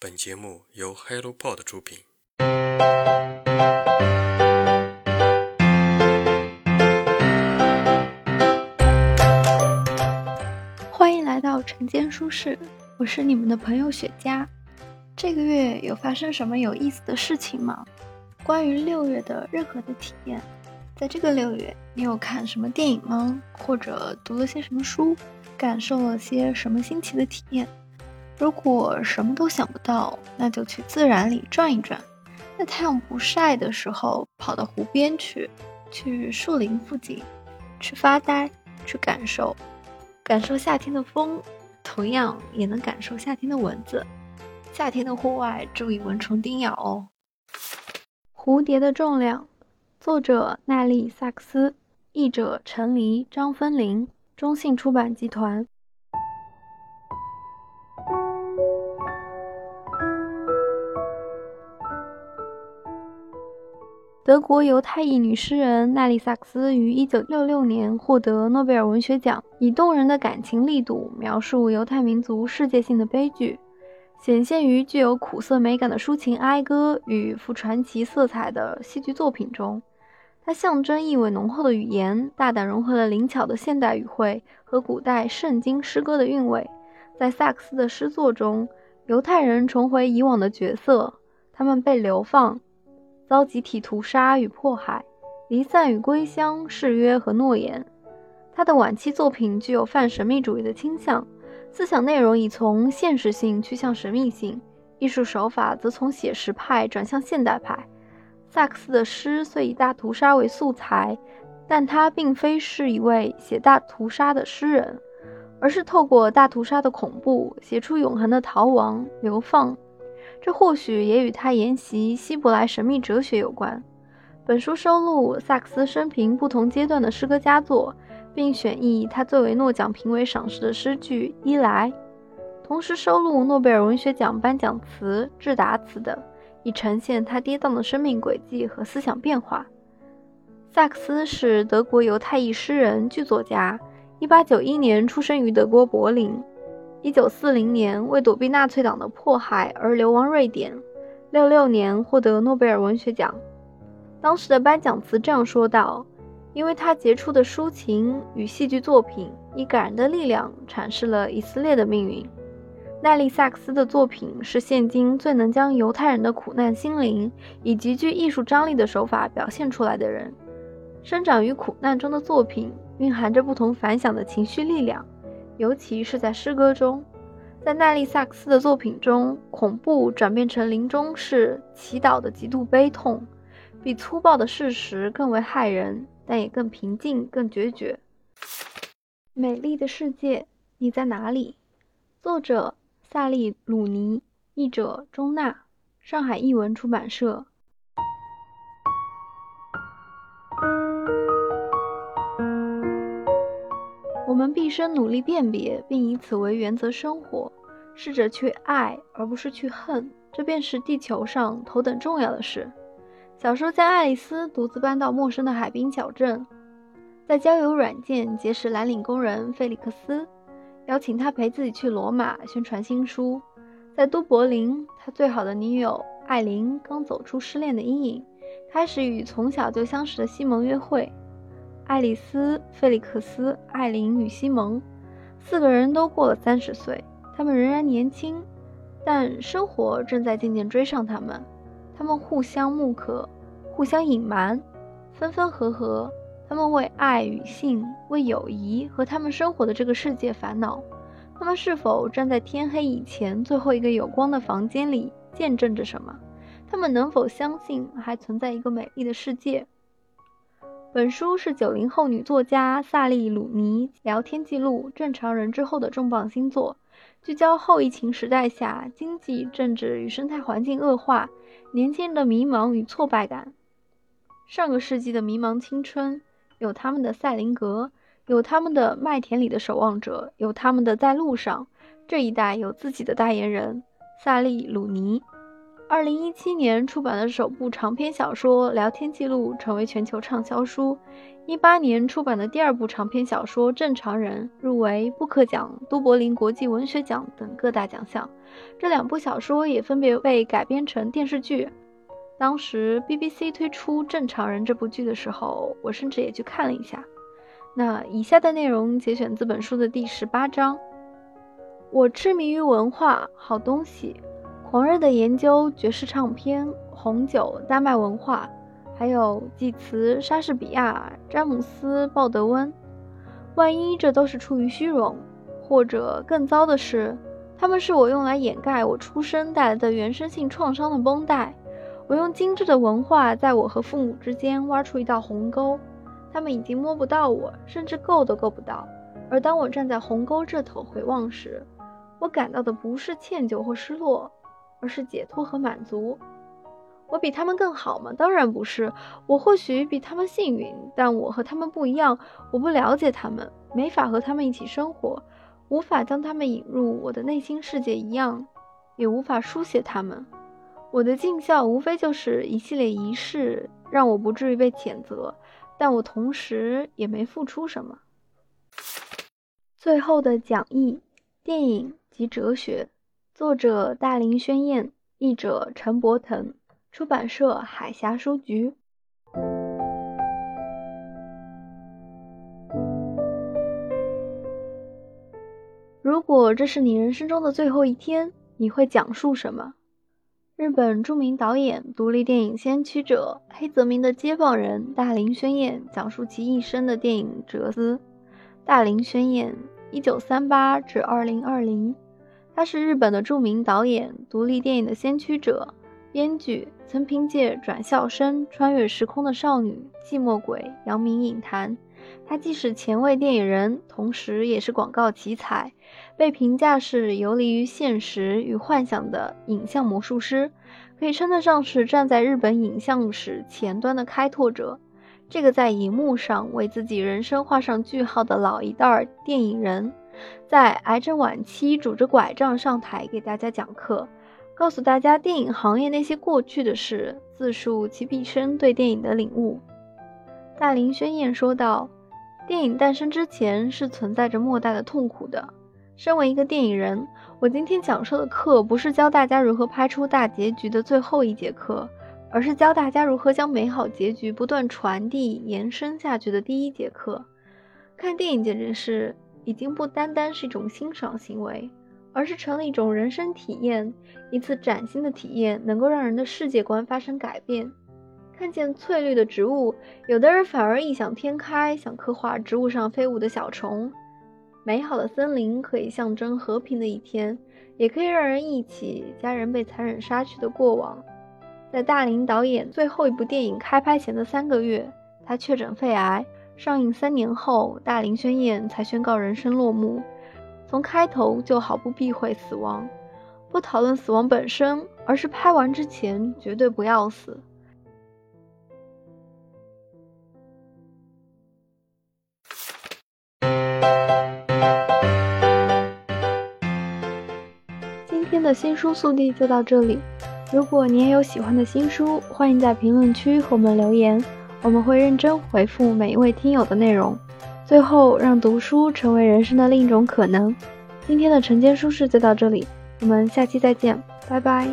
本节目由 HelloPod 出品。欢迎来到晨间书室，我是你们的朋友雪茄。这个月有发生什么有意思的事情吗？关于六月的任何的体验，在这个六月，你有看什么电影吗？或者读了些什么书？感受了些什么新奇的体验？如果什么都想不到，那就去自然里转一转。在太阳不晒的时候，跑到湖边去，去树林附近，去发呆，去感受，感受夏天的风，同样也能感受夏天的蚊子。夏天的户外，注意蚊虫叮咬哦。蝴蝶的重量，作者奈利·萨克斯，译者陈黎、张芬玲。中信出版集团。德国犹太裔女诗人奈利·萨克斯于1966年获得诺贝尔文学奖，以动人的感情力度描述犹太民族世界性的悲剧，显现于具有苦涩美感的抒情哀歌与富传奇色彩的戏剧作品中。它象征意味浓厚的语言，大胆融合了灵巧的现代语汇和古代圣经诗歌的韵味。在萨克斯的诗作中，犹太人重回以往的角色，他们被流放，遭集体屠杀与迫害，离散与归乡，誓约和诺言。他的晚期作品具有泛神秘主义的倾向，思想内容已从现实性趋向神秘性，艺术手法则从写实派转向现代派。萨克斯的诗虽以大屠杀为素材，但他并非是一位写大屠杀的诗人，而是透过大屠杀的恐怖写出永恒的逃亡、流放。这或许也与他研习希伯来神秘哲学有关。本书收录萨克斯生平不同阶段的诗歌佳作，并选译他作为诺奖评委赏识的诗句《伊莱》，同时收录诺贝尔文学奖颁奖词致答词等。以呈现他跌宕的生命轨迹和思想变化。萨克斯是德国犹太裔诗人、剧作家。1891年出生于德国柏林，1940年为躲避纳粹党的迫害而流亡瑞典，66年获得诺贝尔文学奖。当时的颁奖词这样说道：“因为他杰出的抒情与戏剧作品，以感人的力量阐释了以色列的命运。”奈利·萨克斯的作品是现今最能将犹太人的苦难心灵以极具艺术张力的手法表现出来的人。生长于苦难中的作品蕴含着不同凡响的情绪力量，尤其是在诗歌中。在奈利·萨克斯的作品中，恐怖转变成临终式祈祷的极度悲痛，比粗暴的事实更为骇人，但也更平静、更决绝。美丽的世界，你在哪里？作者。萨利·鲁尼，译者钟娜，上海译文出版社。我们毕生努力辨别，并以此为原则生活，试着去爱而不是去恨，这便是地球上头等重要的事。小说家爱丽丝独自搬到陌生的海滨小镇，在交友软件结识蓝领工人费利克斯。邀请他陪自己去罗马宣传新书，在都柏林，他最好的女友艾琳刚走出失恋的阴影，开始与从小就相识的西蒙约会。爱丽丝、菲利克斯、艾琳与西蒙四个人都过了三十岁，他们仍然年轻，但生活正在渐渐追上他们。他们互相慕可，互相隐瞒，分分合合。他们为爱与性、为友谊和他们生活的这个世界烦恼。他们是否站在天黑以前最后一个有光的房间里，见证着什么？他们能否相信还存在一个美丽的世界？本书是九零后女作家萨利·鲁尼聊天记录《正常人》之后的重磅新作，聚焦后疫情时代下经济、政治与生态环境恶化，年轻人的迷茫与挫败感。上个世纪的迷茫青春。有他们的赛林格，有他们的麦田里的守望者，有他们的在路上。这一代有自己的代言人萨利鲁尼。二零一七年出版的首部长篇小说《聊天记录》成为全球畅销书。一八年出版的第二部长篇小说《正常人》入围布克奖、都柏林国际文学奖等各大奖项。这两部小说也分别被改编成电视剧。当时 BBC 推出《正常人》这部剧的时候，我甚至也去看了一下。那以下的内容节选自本书的第十八章。我痴迷于文化，好东西。狂热地研究爵士唱片、红酒、丹麦文化，还有济慈、莎士比亚、詹姆斯、鲍德温。万一这都是出于虚荣，或者更糟的是，他们是我用来掩盖我出生带来的原生性创伤的绷带。我用精致的文化在我和父母之间挖出一道鸿沟，他们已经摸不到我，甚至够都够不到。而当我站在鸿沟这头回望时，我感到的不是歉疚或失落。而是解脱和满足。我比他们更好吗？当然不是。我或许比他们幸运，但我和他们不一样。我不了解他们，没法和他们一起生活，无法将他们引入我的内心世界一样，也无法书写他们。我的尽孝无非就是一系列仪式，让我不至于被谴责，但我同时也没付出什么。最后的讲义：电影及哲学。作者大林宣彦，译者陈伯腾，出版社海峡书局。如果这是你人生中的最后一天，你会讲述什么？日本著名导演、独立电影先驱者黑泽明的接棒人大林宣彦讲述其一生的电影哲思。大林宣彦，一九三八至二零二零。他是日本的著名导演、独立电影的先驱者、编剧，曾凭借《转校生》《穿越时空的少女》《寂寞鬼》扬名影坛。他既是前卫电影人，同时也是广告奇才，被评价是游离于现实与幻想的影像魔术师，可以称得上是站在日本影像史前端的开拓者。这个在荧幕上为自己人生画上句号的老一代电影人。在癌症晚期，拄着拐杖上台给大家讲课，告诉大家电影行业那些过去的事，自述其毕生对电影的领悟。大林宣彦说道：“电影诞生之前是存在着莫大的痛苦的。身为一个电影人，我今天讲授的课不是教大家如何拍出大结局的最后一节课，而是教大家如何将美好结局不断传递、延伸下去的第一节课。看电影简直是……”已经不单单是一种欣赏行为，而是成了一种人生体验，一次崭新的体验，能够让人的世界观发生改变。看见翠绿的植物，有的人反而异想天开，想刻画植物上飞舞的小虫。美好的森林可以象征和平的一天，也可以让人忆起家人被残忍杀去的过往。在大林导演最后一部电影开拍前的三个月，他确诊肺癌。上映三年后，大林宣彦才宣告人生落幕。从开头就毫不避讳死亡，不讨论死亡本身，而是拍完之前绝对不要死。今天的新书速递就到这里。如果你也有喜欢的新书，欢迎在评论区和我们留言。我们会认真回复每一位听友的内容，最后让读书成为人生的另一种可能。今天的晨间书事就到这里，我们下期再见，拜拜。